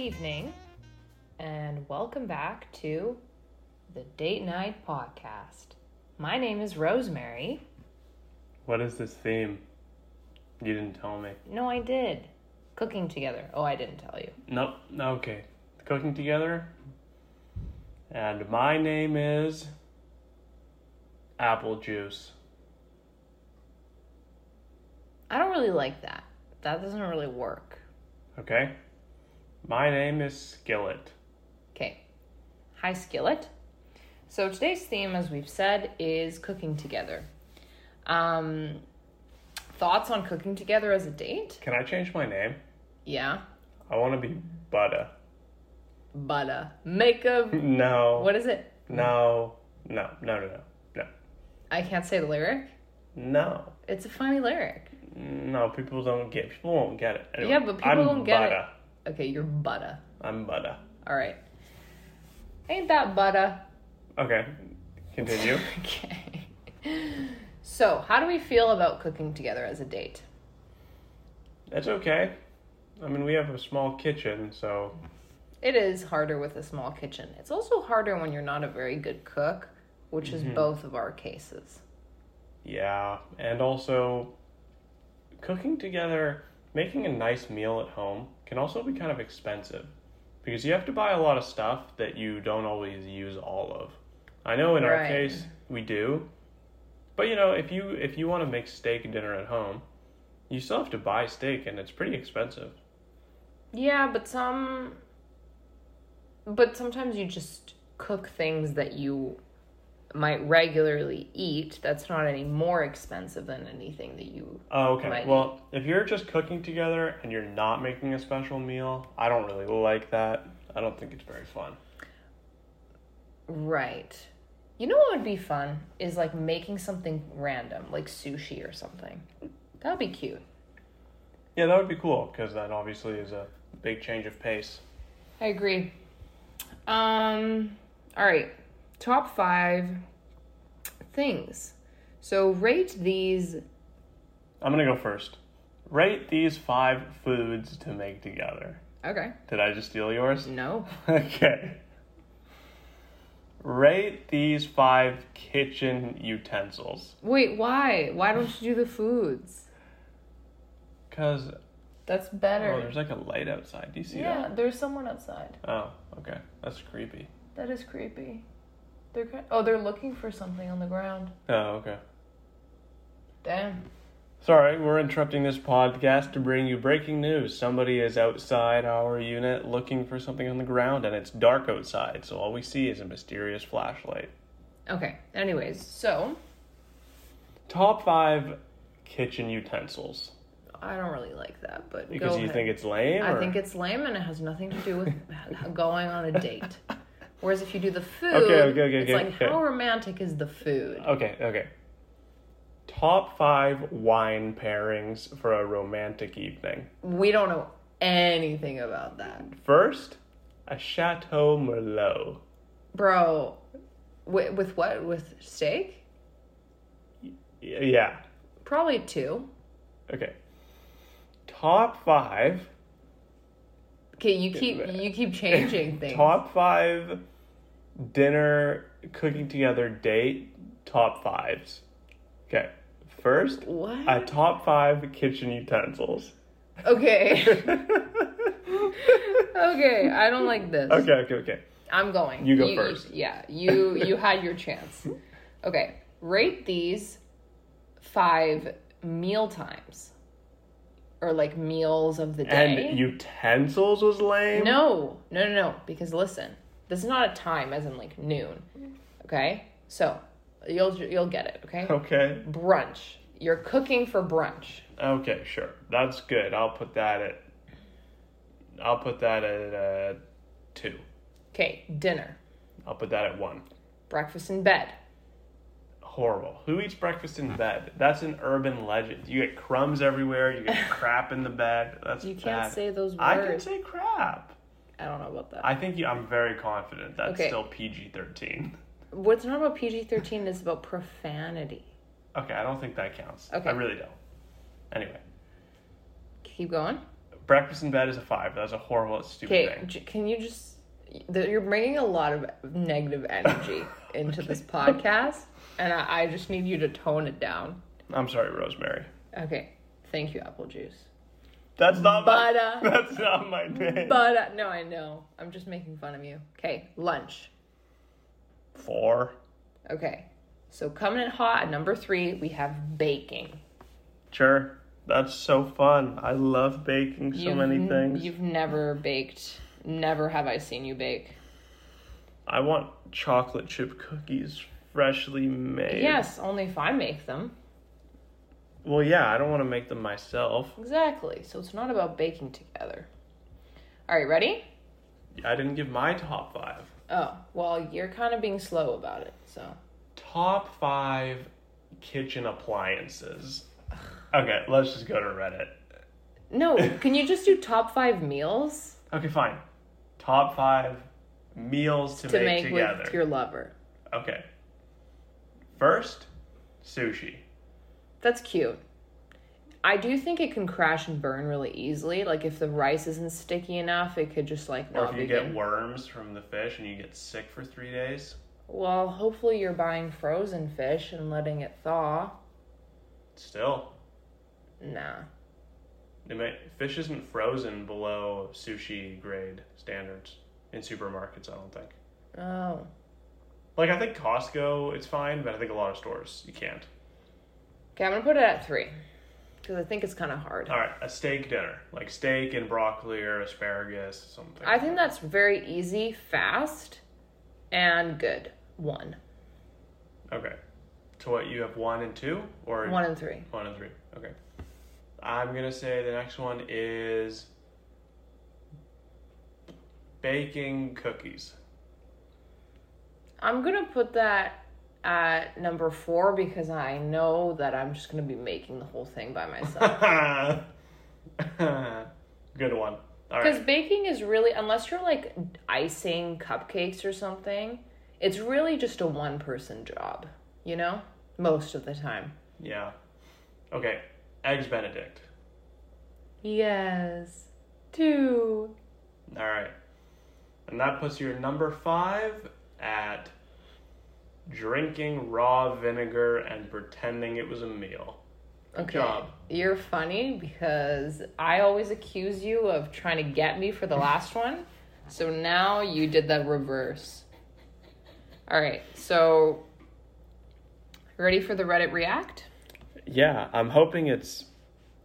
evening, and welcome back to the Date Night Podcast. My name is Rosemary. What is this theme? You didn't tell me. No, I did. Cooking together. Oh, I didn't tell you. Nope. Okay. Cooking together. And my name is Apple Juice. I don't really like that. That doesn't really work. Okay. My name is Skillet. Okay. Hi, Skillet. So today's theme, as we've said, is cooking together. Um, thoughts on cooking together as a date? Can I change my name? Yeah. I want to be Butter. Butter. Make a. No. What is it? No. No. No. No. No. No. I can't say the lyric. No. It's a funny lyric. No. People don't get. People won't get it. Anyway, Yeah, but people I'm don't get it. Okay, you're butter. I'm Butta. All right. Ain't that butter? Okay. Continue. Okay. So, how do we feel about cooking together as a date? It's okay. I mean, we have a small kitchen, so It is harder with a small kitchen. It's also harder when you're not a very good cook, which is mm-hmm. both of our cases. yeah. And also, cooking together, making a nice meal at home can also be kind of expensive because you have to buy a lot of stuff that you don't always use all of. I know in our case we do, but you know, if you if you want to make steak dinner at home, you still have to buy steak, and it's pretty expensive. Yeah, but some. But sometimes you just cook things that you might regularly eat that's not any more expensive than anything that you. Oh, okay. Might Well, if you're just cooking together and you're not making a special meal, I don't really like that. I don't think it's very fun. Right. You know what would be fun? Is like making something random, like sushi or something. That would be cute. Yeah, that would be cool because that obviously is a big change of pace. I agree. Um, all right. Top five things. So rate these. I'm gonna go first. Rate these five foods to make together. Okay. Did I just steal yours? No. okay. Rate these five kitchen utensils. Wait, why? Why don't you do the foods? Cause That's oh, better. there's like a light outside. Do you see yeah, that? there's someone outside. Oh, okay. That's creepy. That is creepy. They're ki- oh, they're looking for something on the ground. Oh, okay. Damn. Sorry, we're interrupting this podcast to bring you breaking news. Somebody is outside our unit looking for something on the ground, and it's dark outside, so all we see is a mysterious flashlight. Okay. Anyways, so Top five kitchen utensils. I don't really like that, but Because go you ahead. think it's lame? I or- think it's lame and it has nothing to do with going on a date. Whereas if you do the food, Okay, okay, okay, it's okay, like okay. how romantic is the food? Okay, okay. Top five wine pairings for a romantic evening. We don't know anything about that, First, a Chateau Merlot. bro. With, with what? With steak? Y- Yeah. Probably two. Okay. Top five. Okay, you keep you keep changing things. Top five dinner cooking together date top fives. Okay. First, What? a top five kitchen utensils. Okay. okay, I don't like this. Okay, okay, okay. I'm going. You go first. Yeah, you you had your chance. Okay, rate these five meal times, or like meals of the day. And utensils was lame. no, no, no, no. Because listen, this is not a time, as in like noon. Okay, so you'll you'll get it. Okay, Okay. brunch. You're cooking for brunch. Okay, sure. That's good. I'll put that at. I'll put that at uh, two. Okay, dinner, I'll put that at one. breakfast in bed. Horrible. Who eats breakfast in bed? That's an urban legend. You get crumbs everywhere. You get crap in the bed. That's You can't bad. say those words. I can say crap. I don't know about that. I think you, I'm very confident that's Okay. still PG thirteen. What's not about PG thirteen is about profanity. Okay, I don't think that counts. Okay. I really don't. Anyway, Keep going. breakfast in bed is a five. That's a horrible, stupid Okay, thing. j- can you just? You're bringing a lot of negative energy into this podcast, and I, I just need you to tone it down. I'm sorry, Rosemary. Okay, thank you, apple juice. That's not my. Butter. That's not my name. But uh, no, I know. I'm just making fun of you. Okay, lunch. Four. Okay, so coming in hot at number three, we have baking. Sure. That's so fun. I love baking so You've many things. You've never baked. Never have I seen you bake. I want chocolate chip cookies freshly made. Yes, only if I make them. Well, yeah, I don't want to make them myself. Exactly. So it's not about baking together. All right, ready? I didn't give my top five. Oh, well, you're kind of being slow about it. So, Top five kitchen appliances. Okay, let's just go to Reddit. no, can you just do top five meals Okay, fine. Top five meals to, to make, make together. with your lover? Okay. First, sushi. That's cute. I do think it can crash and burn really easily. Like if the rice isn't sticky enough, it could just like Or not if be you get good. worms from the fish and you get sick for three days. Well, hopefully you're buying frozen fish and letting it thaw. Still, Nah. May, fish isn't frozen below sushi grade standards in supermarkets. I don't think. Oh. Like I think Costco, it's fine, but I think a lot of stores you can't. Okay, I'm gonna put it at three because I think it's kind of hard. All right, a steak dinner, like steak and broccoli or asparagus, something. I think that's very easy, fast, and good. One, okay. So what you have one and two, or one and three. one and three? Okay. I'm gonna say the next one is baking cookies. I'm gonna put that at number four because I know that I'm just gonna be making the whole thing by myself. Good one. Because right. baking is really, unless you're like icing cupcakes or something, it's really just a one person job, you know? Most of the time. Yeah. Okay. Eggs Benedict. Yes. Two. All right. And that puts your number five at drinking raw vinegar and pretending it was a meal. Good Okay. job. You're funny because I always accuse you of trying to get me for the last one. So now you did the reverse. All right. So, ready for the Reddit React? Yeah, I'm hoping it's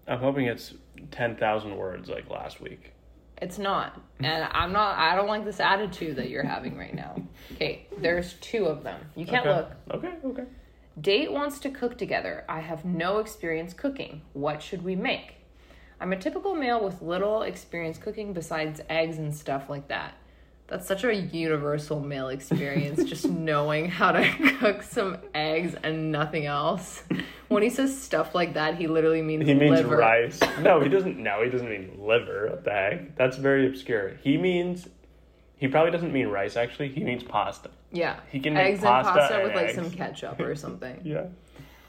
I'm hoping it's 10,000 words like last week. It's not. And I'm not, I don't like this attitude that you're having right now. Okay. There's two of them. You can't okay. look. Okay, okay. Date wants to cook together. I have no experience cooking. What should we make? I'm a typical male with little experience cooking besides eggs and stuff like that. That's such a universal male experience, just knowing how to cook some eggs and nothing else. When he says stuff like that, he literally means He means liver. rice. No, he doesn't. No, he doesn't mean liver. What the heck? That's very obscure. He means. He probably doesn't mean rice. Actually, he means pasta. Yeah, He can make eggs pasta and pasta and with like some ketchup or something. Yeah.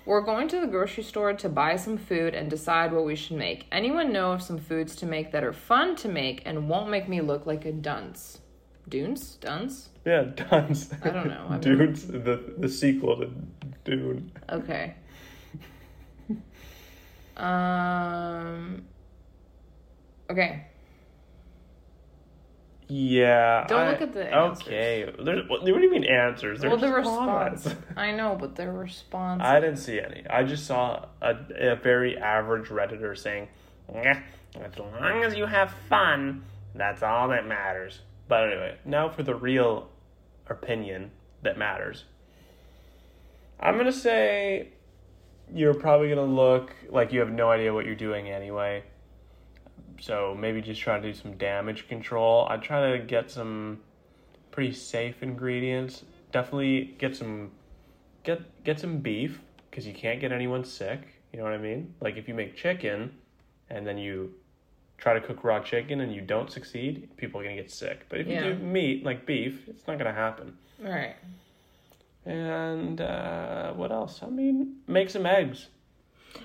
We're going to the grocery store to buy some food and decide what we should make. Anyone know of some foods to make that are fun to make and won't make me look like a dunce? Dunce? Dunce? Yeah, Duns. I don't know. I've Dune's the the sequel to Dune. Okay. Um. Okay. Yeah. Don't I- look at the answers. Okay. There's, what, do you mean answers? well, the response. I know, but the response. I didn't see any. I just saw a, a very average redditor saying, as long as you have fun, that's all that matters." But anyway, now for the real opinion that matters. I'm gonna say you're probably gonna look like you have no idea what you're doing anyway. So maybe just try to do some damage control. I try to get some pretty safe ingredients. Definitely get some get get some beef because you can't get anyone sick. You know what I mean? Like if you make chicken and then you try to cook raw chicken and you don't succeed, people are gonna get sick. But if Yeah. you do meat like beef, it's not gonna happen. All right. And uh, what else? I mean, make some eggs.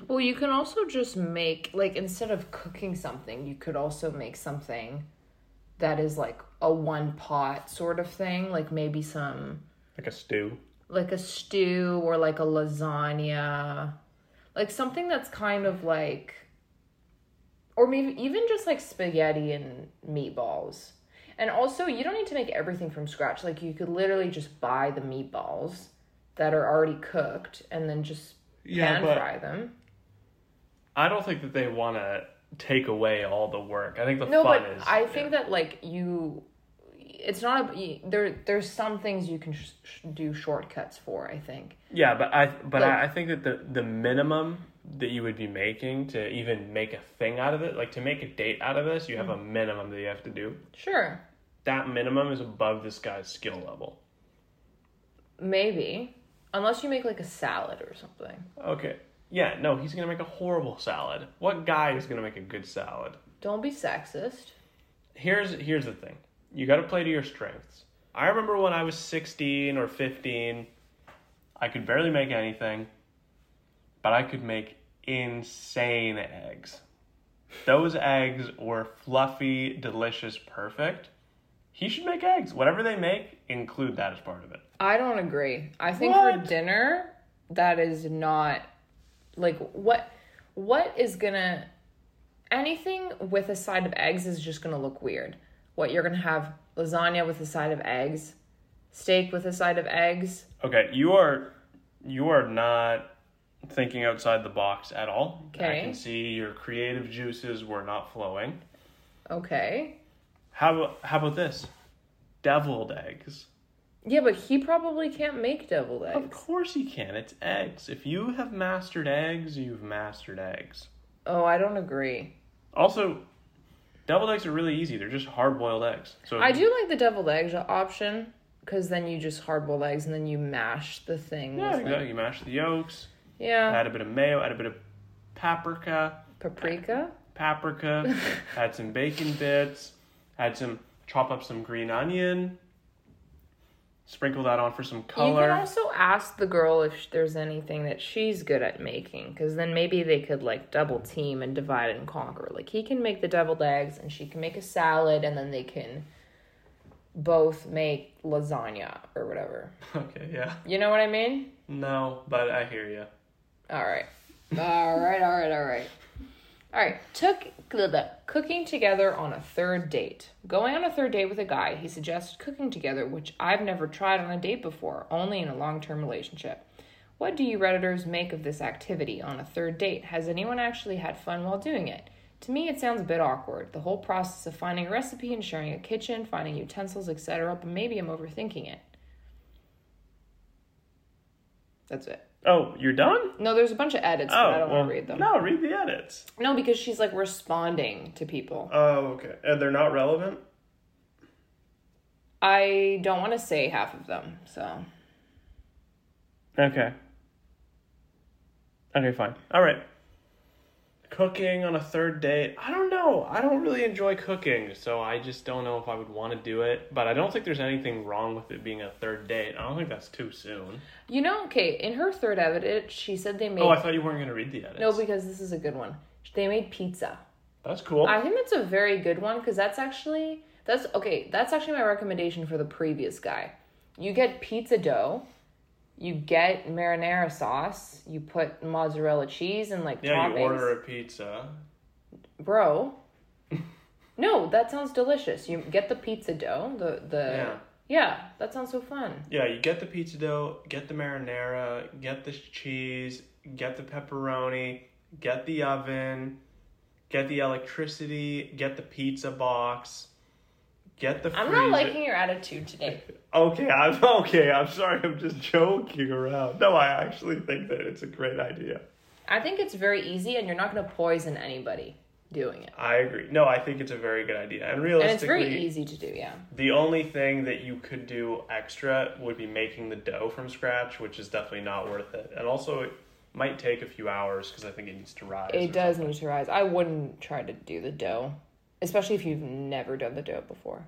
Well, you can also just make like instead of cooking something, you could also make something that is like a one pot sort of thing, like maybe some Like a stew. like a stew or like a lasagna. Like something that's kind of like or maybe even just like spaghetti and meatballs. And also, you don't need to make everything from scratch. Like you could literally just buy the meatballs that are already cooked and then just Yeah, pan fry them. I don't think that they want to take away all the work. I think the No, fun but is. I yeah. think that like you, it's not a there. There's some things you can sh- sh- do shortcuts for. I think. Yeah, but I but Like- I, I think that the the minimum that you would be making to even make a thing out of it, like to make a date out of this, you have hmm. a minimum that you have to do. Sure, That minimum is above this guy's skill level. maybe unless you make like a salad or something. Okay. Yeah, no, he's gonna make a horrible salad. What guy is gonna make a good salad? Don't be sexist. Here's here's the thing. You got to play to your strengths. I remember when I was 16 or 15, I could barely make anything, but I could make insane eggs. Those eggs were fluffy, delicious, perfect. He should make eggs. Whatever they make, include that as part of it. I don't agree. I think for dinner, that is not like what what is gonna anything with a side of eggs is just gonna look weird. What you're gonna have lasagna with a side of eggs, steak with a side of eggs. Okay, you are you are not thinking outside the box at all. Okay. I can see your creative juices were not flowing. Okay. How about, how about this? Deviled eggs. Yeah, but he probably can't make deviled eggs. Of course he can. It's eggs. If you have mastered eggs, you've mastered eggs. Oh, I don't agree. Also, deviled eggs are really easy. They're just hard boiled eggs. So I do like the deviled eggs option because then you just hard boil eggs and then you mash the thing. Yeah, with, like- You mash the yolks, Yeah. add a bit of mayo, add a bit of paprika, Paprika. paprika, add some bacon bits, add some chop up some green onion, sprinkle that on for some color. You can also ask the girl if there's anything that she's good at making, because then maybe they could like double team and divide and conquer. Like he can make the deviled eggs, and she can make a salad, and then they can both make lasagna or whatever. okay, yeah. You know what I mean? No, but I hear you. All right, all right, all right, all right, all right. Took the cooking together on a third date. Going on a third date with a guy, he suggested cooking together, which I've never tried on a date before, only in a long-term relationship. What do you redditors make of this activity on a third date? Has anyone actually had fun while doing it? To me, it sounds a bit awkward. The whole process of finding a recipe and sharing a kitchen, finding utensils, etc. But maybe I'm overthinking it. That's it. Oh, you're done? No, there's a bunch of edits, Oh, but I don't oh, well, want to read them. No, read the edits. No, because she's like responding to people. Oh, okay. And they're not relevant? I don't want to say half of them, so. Okay. Okay, fine. All right. Cooking on a third date. I don't know. I don't really enjoy cooking, so I just don't know if I would want to do it. But I don't think there's anything wrong with it being a third date. I don't think that's too soon. You know, okay, in her third edit, she said they made. Oh, I thought you weren't going to read the edit. no, because this is a good one. They made pizza. That's cool. I think that's a very good one because that's actually that's okay. That's actually my recommendation for the previous guy. You get pizza dough, you get marinara sauce, you put mozzarella cheese and like yeah, toppings. you order a pizza. Bro. no, that sounds delicious. You get the pizza dough, the the Yeah. yeah that sounds so fun. Yeah, you get the pizza dough, get the marinara, get the cheese, get the pepperoni, get the oven, get the electricity, get the pizza box, get the I'm not liking your attitude today. Okay, I'm okay. I'm sorry. I'm just joking around. No, I actually think that it's a great idea. I think it's very easy and you're not going to poison anybody doing it. I agree. No, I think it's a very good idea. And And realistically, it's very easy to do, yeah. The only thing that you could do extra would be making the dough from scratch, which is definitely not worth it. And also, it might take a few hours because I think it needs to rise. It does something. need to rise. I wouldn't try to do the dough, especially if you've never done the dough before.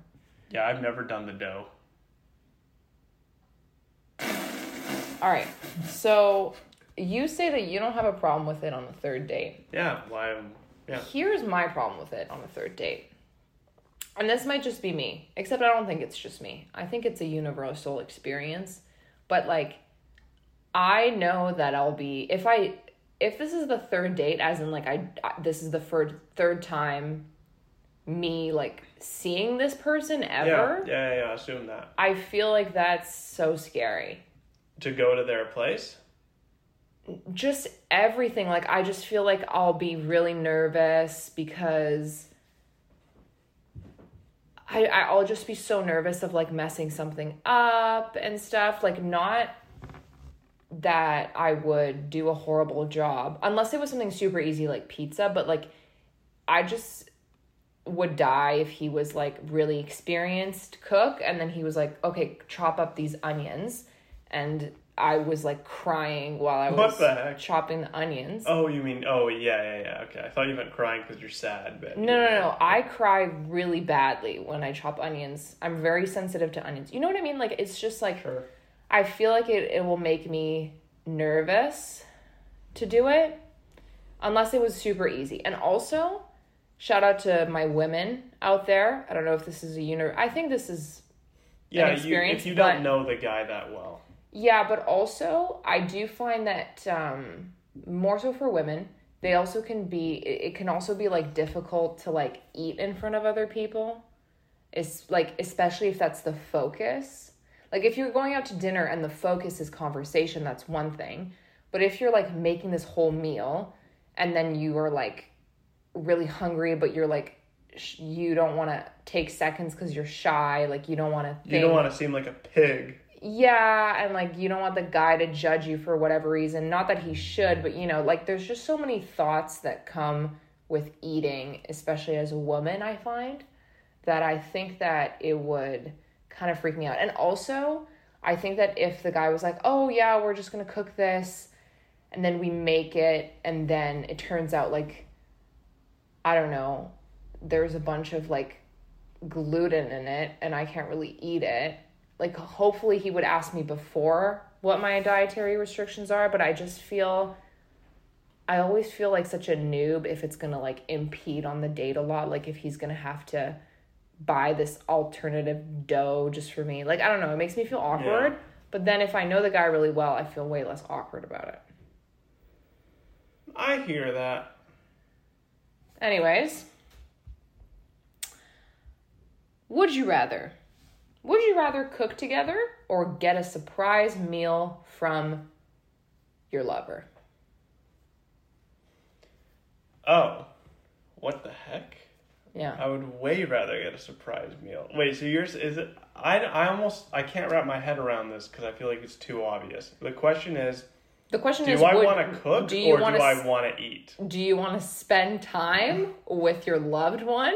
Yeah, I've never done the dough. All right. So you say that you don't have a problem with it on the third date. Yeah, why? Yeah. Here's my problem with it on the third date. And this might just be me, except I don't think it's just me. I think it's a universal experience. But like I know that I'll be if I if this is the third date as in like I this is the third third time me like seeing this person ever, yeah, yeah, yeah, assume that. I feel like that's so scary. To go to their place? just everything like i just feel like i'll be really nervous because i I- i'll just be so nervous of like messing something up and stuff like not that i would do a horrible job unless it was something super easy like pizza but like i just would die if he was like really experienced cook and then he was like okay chop up these onions and i was like crying while i was the chopping the onions Oh, you mean? Oh, yeah, yeah, yeah. Okay, I thought you meant crying because you're sad, but no no no i cry really badly when i chop onions i'm very sensitive to onions you know what i mean like it's just like Sure. I feel like it, it will make me nervous to do it unless it was super easy. And also, shout out to my women out there. I don't know if this is a uni I think this is Yeah, you, experience, if you don't know the guy that well. yeah, but also I do find that um more so for women, they also can be it, it can also be like difficult to like eat in front of other people. It's like especially if that's the focus. Like if you're going out to dinner and the focus is conversation, that's one thing. But if you're like making this whole meal and then you are like really hungry but you're like sh- you don't want to take seconds cuz you're shy, like you don't want to You don't want to seem like a pig. yeah, and like you don't want the guy to judge you for whatever reason. Not that he should, but you know, like there's just so many thoughts that come with eating, especially as a woman, I find that I think that it would kind of freak me out. And also, I think that if the guy was like, "Oh yeah, we're just going to cook this," and then we make it and then it turns out like I don't know, there's a bunch of like gluten in it and I can't really eat it. Like hopefully he would ask me before what my dietary restrictions are, but I just feel I always feel like such a noob if it's to like impede on the date a lot, like if he's to have to buy this alternative dough just for me. Like I don't know, it makes me feel awkward, Yeah. but then if I know the guy really well, I feel way less awkward about it. I hear that. Anyways, would you rather? Would you rather cook together or get a surprise meal from your lover? Oh, what the heck? Yeah. I would way rather get a surprise meal. Wait, so yours is it? I, I almost I can't wrap my head around this because I feel like it's too obvious. The question is, The question do is do I want to cook do you or do wanna I s- want to eat? do you want to spend time with your loved one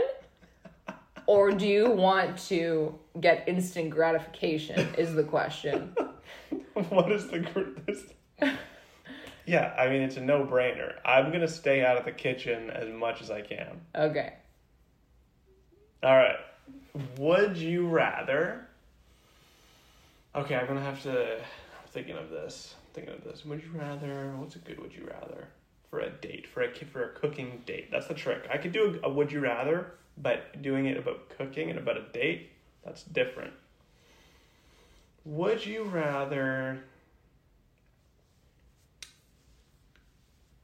or do you want to get instant gratification is the question. what is the this? Yeah, I mean it's a no-brainer. I'm gonna stay out of the kitchen as much as I can. Okay. All right. Would you rather? Okay, I'm gonna have to. I'm thinking of this. Thinking of this. Would you rather? What's a good would you rather for a date for a for a cooking date? That's the trick. I could do a, a would you rather, but doing it about cooking and about a date, that's different. Would you rather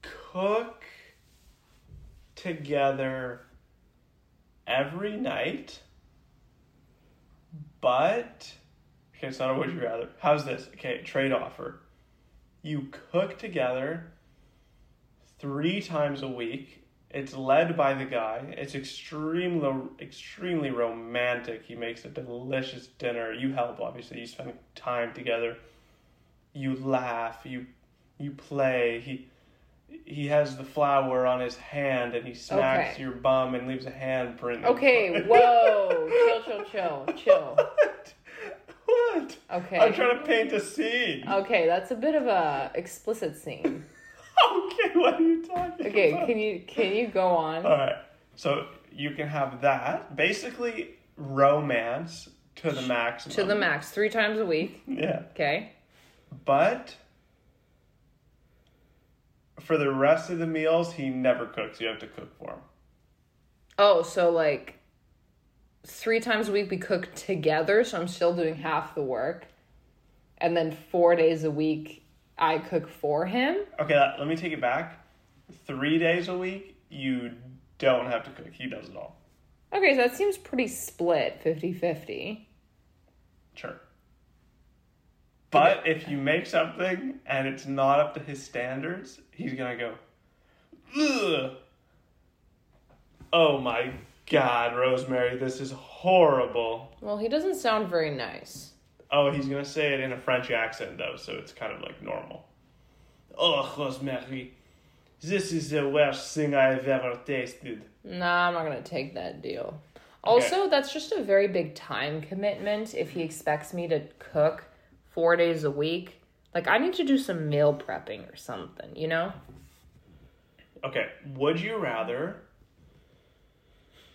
cook together every night, but okay, it's not a would you rather. How's this? Okay, trade offer. You cook together three times a week. It's led by the guy. It's extremely extremely romantic. He makes a delicious dinner. You help obviously. You spend time together. You laugh. You you play. He he has the flour on his hand and he smacks Okay. your bum and leaves a handprint. Okay, whoa. chill, chill, chill, chill. what? Okay. I'm trying to paint a scene. Okay, that's a bit of a explicit scene. okay, what are you talking Okay, about? can you can you go on? All right. So you can have that. Basically, romance to the maximum. To the max, three times a week. Yeah. Okay. But for the rest of the meals, he never cooks. You have to cook for him. Oh, so like three times a week we cook together, so I'm still doing half the work. And then four days a week I cook for him. Okay, let, let me take it back. Three days a week, you don't have to cook. He does it all. Okay, so that seems pretty split 50 50. Sure. But if you make something and it's not up to his standards, he's gonna go, Ugh. Oh my god, Rosemary, this is horrible. Well, he doesn't sound very nice. Oh, he's gonna say it in a French accent though, so it's kind of like normal. Oh, Rosemary, this is the worst thing I've ever tasted. Nah, I'm not gonna take that deal. Also, that's just a very big time commitment if he expects me to cook four days a week. Like, I need to do some meal prepping or something, you know? Okay, would you rather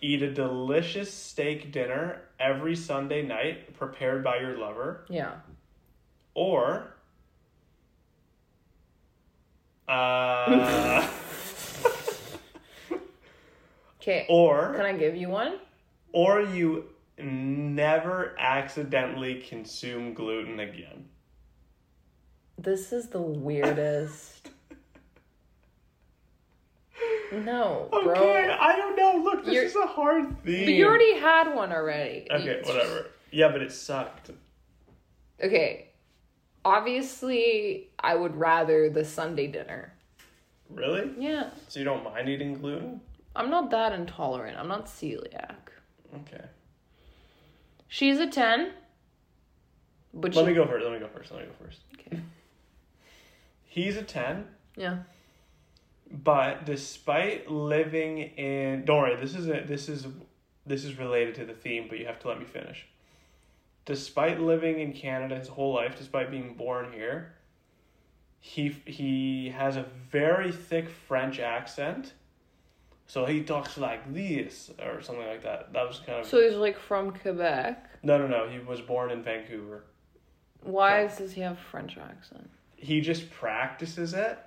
eat a delicious steak dinner every Sunday night prepared by your lover, Yeah. or uh, Okay. or Can I give you one? or you never accidentally consume gluten again. This is the weirdest. No, Okay, bro. I don't know. Look, this You're- is a hard thing. But you already had one already. Okay, It's whatever. Yeah, but it sucked. Okay. Obviously, I would rather the Sunday dinner. Really? Yeah. So you don't mind eating gluten? I'm not that intolerant. I'm not celiac. Okay. She's a 10. But Let she, me go first. Let me go first. Let me go first. Okay. He's a 10, Yeah. But despite living in don't worry, this is a, this is this is related to the theme, but you have to let me finish. Despite living in Canada his whole life, despite being born here, he he has a very thick French accent. So he talks like this or something like that. That was kind of So he's like from Quebec. No, no, no. He was born in Vancouver. Why does he have French accent? He just practices it,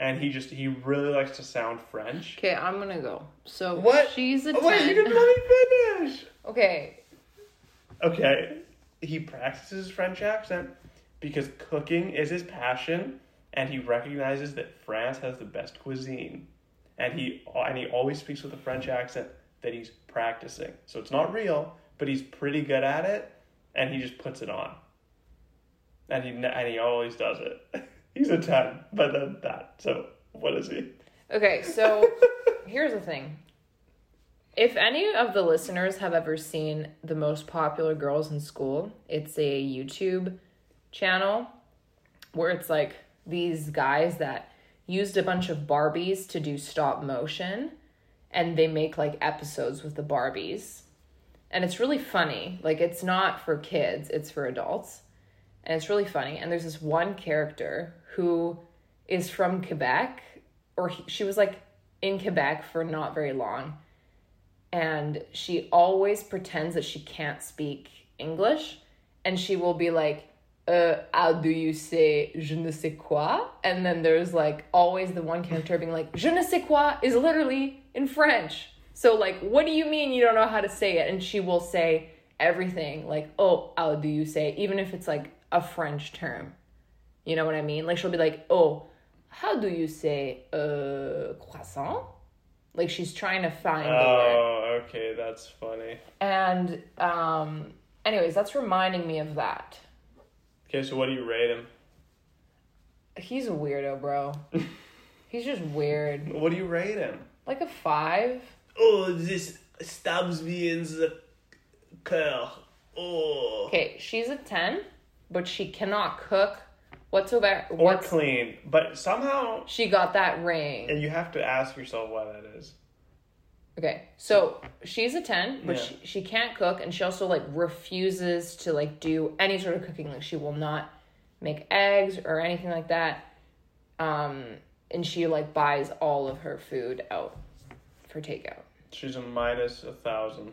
and he just he really likes to sound French. Okay, I'm gonna go. So What? she's a 10. Oh, wait, you didn't let me finish. Okay. Okay, he practices his French accent because cooking is his passion, and he recognizes that France has the best cuisine, and he and he always speaks with a French accent that he's practicing. So it's not real, but he's pretty good at it, and he just puts it on. And he and he always does it. He's a ten, but then that. So what is he? Okay, so here's the thing. If any of the listeners have ever seen The Most Popular Girls in School, it's a YouTube channel where it's like these guys that used a bunch of Barbies to do stop motion and they make like episodes with the Barbies. And it's really funny. Like it's not for kids, it's for adults. And it's really funny. And there's this one character who is from Quebec or he, she was like in Quebec for not very long. And she always pretends that she can't speak English. And she will be like, uh, how do you say je ne sais quoi? And then there's like always the one character being like, je ne sais quoi is literally in French. So, like, what do you mean you don't know how to say it? And she will say everything like, oh, how do you say, even if it's like a French term. You know what I mean? Like, she'll be like, oh, how do you say uh, croissant? Like, she's trying to find the. Oh, okay, that's funny. And, um, anyways, that's reminding me of that. Okay, so what do you rate him? He's a weirdo, bro. He's just weird. What do you rate him? Like a five. Oh, this stabs me in the cœur. Oh. Okay, she's a 10, but she cannot cook whatsoever. Or What's, clean, but somehow, she got that ring. and you have to ask yourself why that is. Okay, so she's a 10, but Yeah. she, she can't cook, and she also, like, refuses to, like, do any sort of cooking. Like, she will not make eggs or anything like that. Um, and she, like, buys all of her food out for takeout. She's a minus a thousand.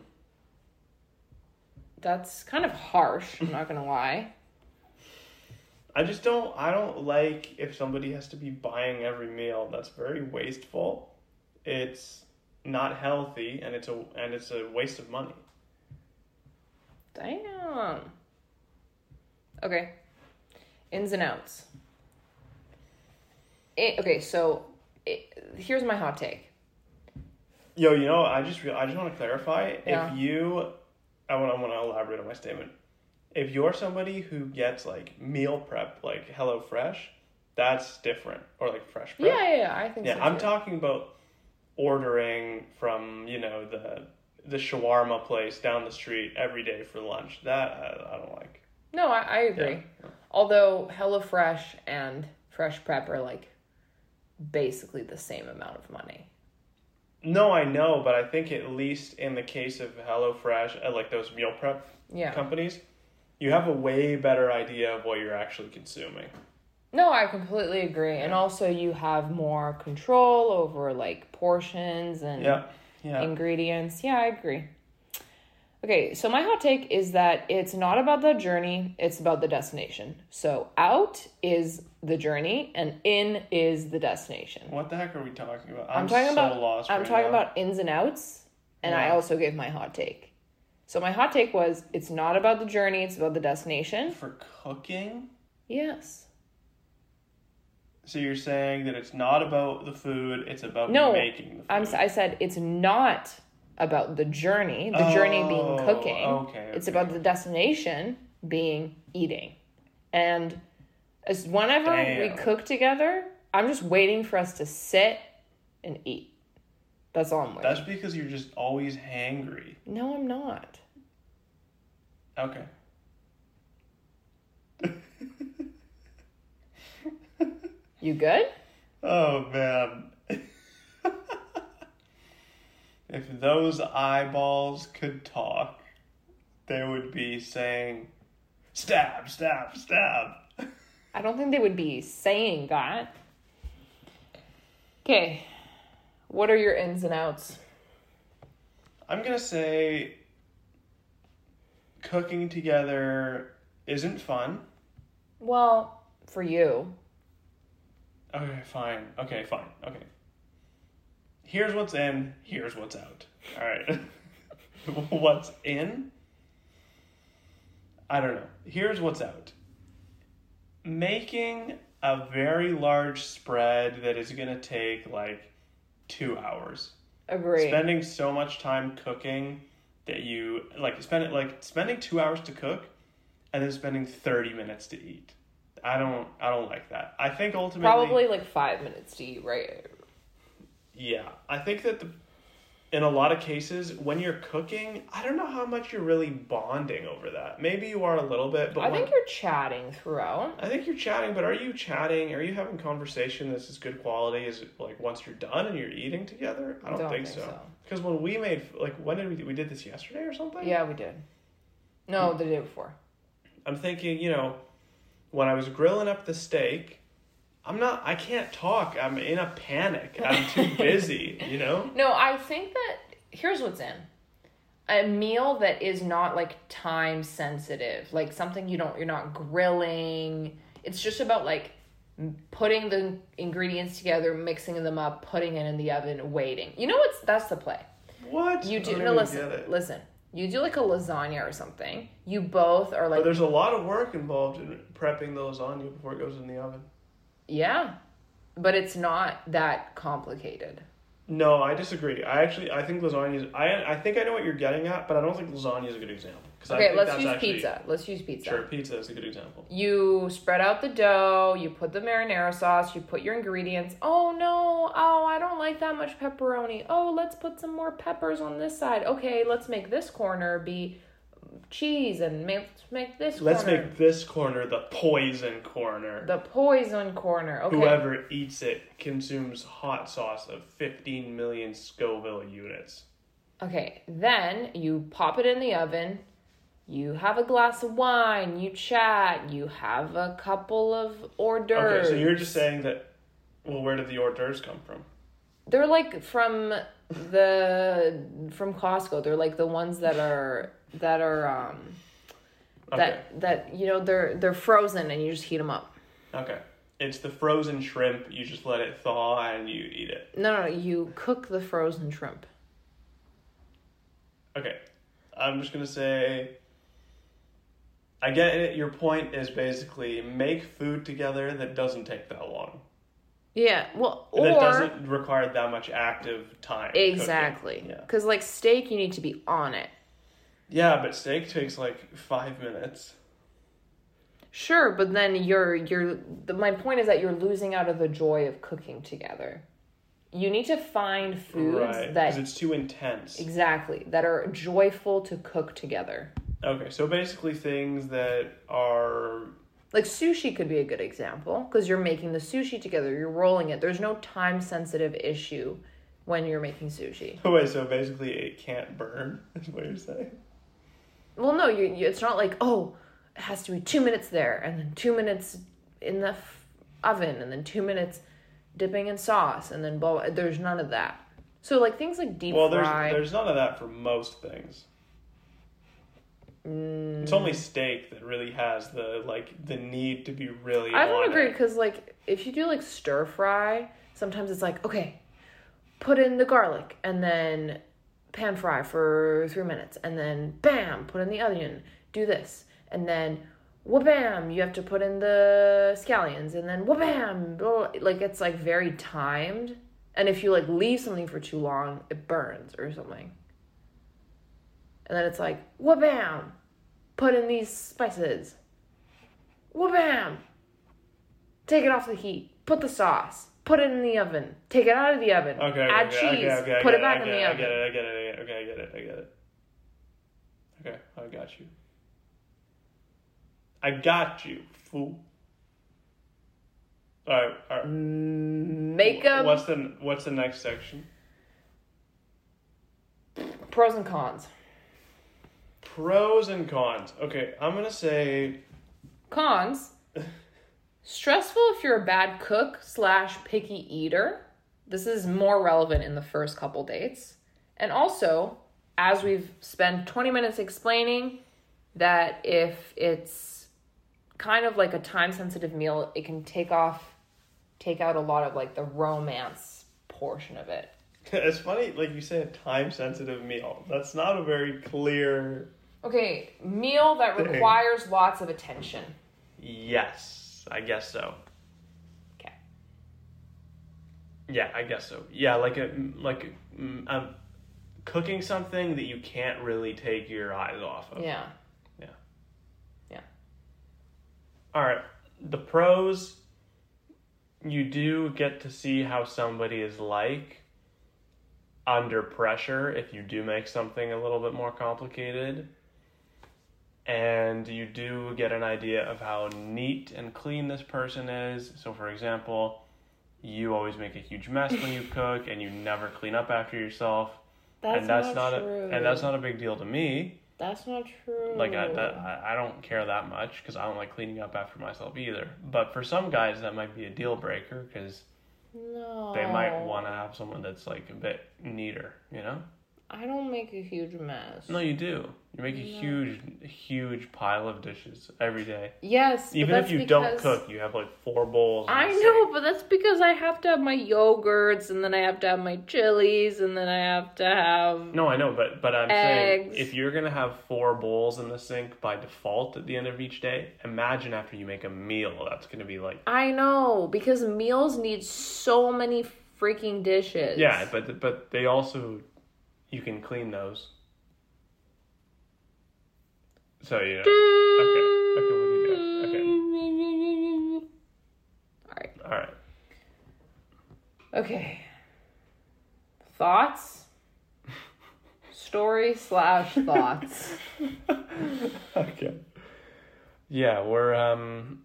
That's kind of harsh, I'm not gonna lie. I just don't. I don't like if somebody has to be buying every meal. That's very wasteful. It's not healthy, and it's a and it's a waste of money. Damn. Okay. Ins and outs. It, okay, so it, here's my hot take. Yo, you know, I just I just want to clarify. Yeah. If you, I want I want to elaborate on my statement. If you're somebody who gets like meal prep, like Hello Fresh, that's different, or like Fresh Prep. Yeah, yeah, yeah, I think Yeah, so. I'm too. talking about ordering from you know the the shawarma place down the street every day for lunch. That I, I don't like. No, I, I agree. Yeah. Although HelloFresh and Fresh Prep are like basically the same amount of money. No, I know, but I think at least in the case of HelloFresh, uh, like those meal prep Yeah. companies, you have a way better idea of what you're actually consuming. No, I completely agree. And also you have more control over like portions and Yeah, yeah. ingredients. Yeah, I agree. Okay, so my hot take is that it's not about the journey, it's about the destination. So out is the journey and in is the destination. What the heck are we talking about? I'm, I'm, talking so about lost. I'm right talking now. about ins and outs, and I also gave my hot take. So my hot take was it's not about the journey, it's about the destination. for cooking. Yes. So you're saying that it's not about the food; it's about No, making the food. I'm I said it's not about the journey, the journey being Oh, cooking. okay, It's about the destination being eating. And as whenever we cook together, I'm just waiting for us to sit and eat. That's all I'm. That's because you're just always hangry. no, I'm not. Okay. You good? Oh man. if those eyeballs could talk, they would be saying, "Stab, stab, stab." I don't think they would be saying that. Okay. What are your ins and outs? I'm gonna say cooking together isn't fun. Well, for you. Okay, fine. Okay, fine. Okay. Here's what's in, here's what's out. Alright. what's in? I don't know. Here's what's out. Making a very large spread that is going to take like two hours. Agree. Spending so much time cooking that you like spend it like spending two hours to cook and then spending 30 minutes to eat. I don't I don't like that. I think ultimately Probably like five minutes to eat, right? Yeah, I think that the, in a lot of cases, when you're cooking, I don't know how much you're really bonding over that. Maybe you are a little bit, but I when- think you're chatting throughout. I think you're chatting. But are you chatting? Are you having conversation that's as good quality as like once you're done and you're eating together? I don't, think, so. Because when we made like when did we we did this yesterday or something? Yeah, we did. No, the day before. I'm thinking, you know, when I was grilling up the steak, I'm not. I can't talk. I'm in a panic. I'm too busy. You know. No, I think that here's what's in. A meal that is not like time sensitive, like something you don't you're not grilling. It's just about like putting the ingredients together, mixing them up, putting it in the oven, waiting. You know what's that's the play. What? You do no listen, listen. You do like a lasagna or something. You both are But like there's a lot of work involved in prepping the lasagna before it goes in the oven. Yeah, but it's not that complicated. No, I disagree. I actually I think lasagna is I I think I know what you're getting at, but I don't think lasagna is a good example. Okay, let's use actually- pizza. Let's use pizza. Sure, pizza is a good example. You spread out the dough, you put the marinara sauce, you put your ingredients. Oh no, oh, I don't like that much pepperoni. Oh, let's put some more peppers on this side. Okay, let's make this corner be cheese and make, make this Let's corner make this corner the poison corner. the poison corner. Okay. Whoever eats it consumes hot sauce of 15 million Scoville units. Okay, then you pop it in the oven. You have a glass of wine, you chat, you have a couple of hors d'oeuvres. Okay, so you're just saying that. Well, where did the hors d'oeuvres come from? They're like from the from Costco. They're like the ones that are that are um Okay. that that you know they're they're frozen and you just heat them up. Okay. It's the frozen shrimp. You just let it thaw and you eat it. No, no, you cook the frozen shrimp. Okay. I'm just gonna say. I get it. Your point is basically make food together that doesn't take that long. Yeah, well, or that doesn't require that much active time. exactly Yeah. because like steak, you need to be on it. Yeah, but steak takes like five minutes. Sure, but then you're you're. The, my point is that you're losing out of the joy of cooking together. You need to find foods right. Because that it's too intense. exactly that are joyful to cook together. Okay, so basically things that are. Like sushi could be a good example because you're making the sushi together, you're rolling it. There's no time sensitive issue when you're making sushi. Oh, wait, so basically it can't burn, is what you're saying? Well, no, you, you it's not like oh, it has to be two minutes there and then two minutes in the f- oven and then two minutes dipping in sauce and then blah. blah. There's none of that. So like things like deep Well, there's fry. there's none of that for most things. Mm, It's only steak that really has the like the need to be really. I don't agree because like if you do like stir fry, sometimes it's like okay, put in the garlic and then pan fry for three minutes and then bam, put in the onion, do this and then wha-bam, you have to put in the scallions and then wha-bam, blah, like it's like very timed. And if you like leave something for too long, it burns or something. And then it's like wha-bam, put in these spices. Wha-bam, take it off the heat, put the sauce, put it in the oven, take it out of the oven, Okay. add okay, cheese, okay, okay, I put it back I in the I oven. get it. I get it. I get it. Okay, I get it. I get it. Okay, I got you. I got you, fool. All right. All right. Makeup. What's the What's the next section? pros and cons. Pros and cons. Okay, I'm gonna say Cons. Stressful if you're a bad cook slash picky eater. This is more relevant in the first couple dates. And also, as we've spent 20 minutes explaining, that if it's kind of like a time sensitive meal, it can take off, take out a lot of like the romance portion of it. it's funny. Like you say, a time sensitive meal. That's not a very clear. Okay, meal that Dang. requires lots of attention. Yes, I guess so. Okay. Yeah, I guess so. Yeah, like a like mm, um, cooking something that you can't really take your eyes off of. Yeah. Yeah. Yeah. All right. The pros you do get to see how somebody is like under pressure if you do make something a little bit more complicated. And you do get an idea of how neat and clean this person is. So, for example, you always make a huge mess when you cook and you never clean up after yourself. That's, and that's not, not, true. a and that's not a big deal to me. That's not true. Like I, that, I I don't care that much because I don't like cleaning up after myself either. But for some guys, that might be a deal breaker because no. they might want to have someone that's like a bit neater. You know? I don't make a huge mess. No, you do. You make a huge, huge pile of dishes every day. Yes, Even if you don't cook, you have like four bowls. I know, but that's because I have to have my yogurts, and then I have to have my chilies, and then I have to have. No, I know, but but I'm Eggs. saying if you're gonna have four bowls in the sink by default at the end of each day, imagine after you make a meal, that's gonna be like I know because meals need so many freaking dishes. Yeah, but but they also you can clean those. So yeah. Okay. Okay. What do you do? All right. All right. Okay. Thoughts. Story slash thoughts. okay. Yeah, we're um.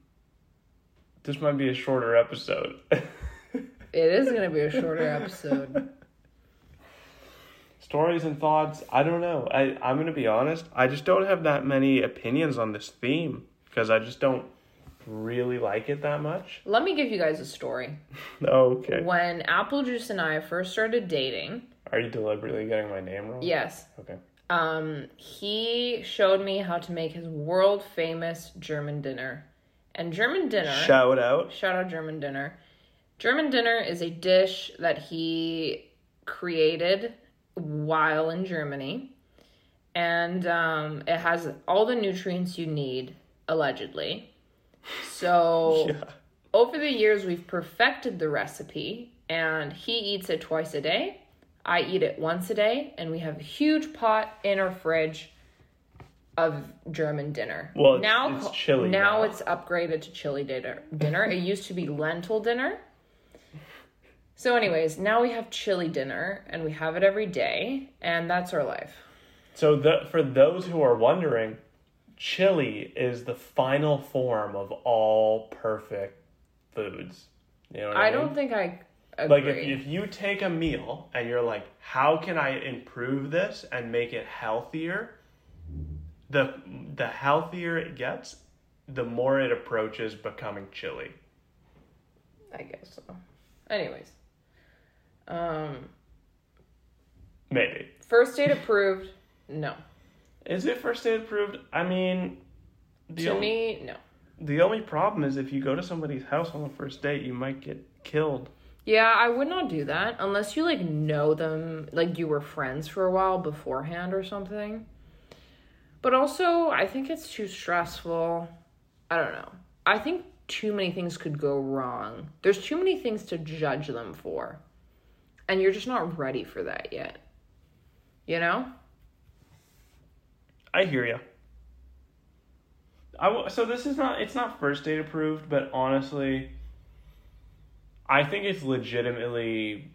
This might be a shorter episode. It is gonna be a shorter episode. Stories and thoughts. I don't know. I I'm gonna be honest. I just don't have that many opinions on this theme because I just don't really like it that much. Let me give you guys a story. Okay. When Apple Juice and I first started dating, Are you deliberately getting my name wrong? yes, Okay. Um, he showed me how to make his world famous German dinner. And German dinner. Shout out. Shout out German dinner. German dinner is a dish that he created while in Germany. And um, it has all the nutrients you need, allegedly. So, Yeah. over the years, we've perfected the recipe, and he eats it twice a day. I eat it once a day, and we have a huge pot in our fridge of German dinner. Well, it's- now it's chili Now now. it's upgraded to chili dinner. Dinner. it used to be lentil dinner. So, anyways, now we have chili dinner, and we have it every day, and that's our life. So the, for those who are wondering, chili is the final form of all perfect foods. You know what I, I mean? don't think I agree. like if, if you take a meal and you're like, how can I improve this and make it healthier? The the healthier it gets, the more it approaches becoming chili. I guess so. Anyways, um, Maybe. first date approved. No, Is it first date approved? I mean, the to only, me, no. the only problem is if you go to somebody's house on the first date, you might get killed. Yeah, I would not do that unless you like know them, like you were friends for a while beforehand or something. But also, I think it's too stressful. I don't know. I think too many things could go wrong. There's too many things to judge them for. And you're just not ready for that yet. You know? I hear you. I w- so this is not it's not first date approved, but honestly, I think it's legitimately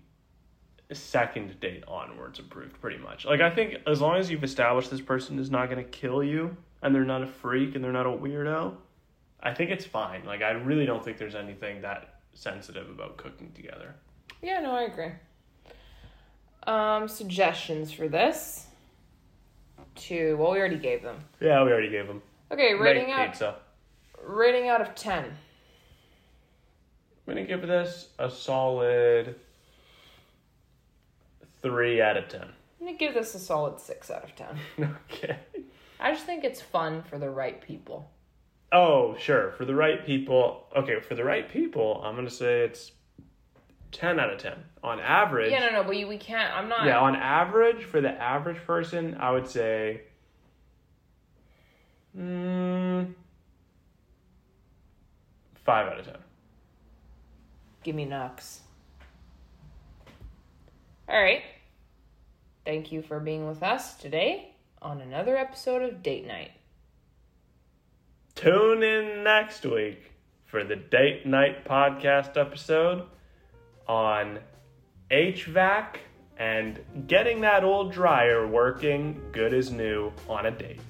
second date onwards approved pretty much. Like I think as long as you've established this person is not going to kill you and they're not a freak and they're not a weirdo, I think it's fine. Like I really don't think there's anything that sensitive about cooking together. Yeah, no, I agree. Um, suggestions for this. To well, we already gave them. Yeah, we already gave them. Okay, rating Rate out pizza. rating out of ten. I'm gonna give this a solid three out of ten. I'm gonna give this a solid six out of ten. Okay. I just think it's fun for the right people. Oh, sure. For the right people, okay. For the right people, I'm gonna say it's ten out of ten. On average, Yeah, no, no, but you, we can't. I'm not. yeah, on average, for the average person, I would say, mm, five out of ten. Give me Nux. All right. Thank you for being with us today on another episode of Date Night. Tune in next week for the date night podcast episode on HVAC and getting that old dryer working good as new on a date.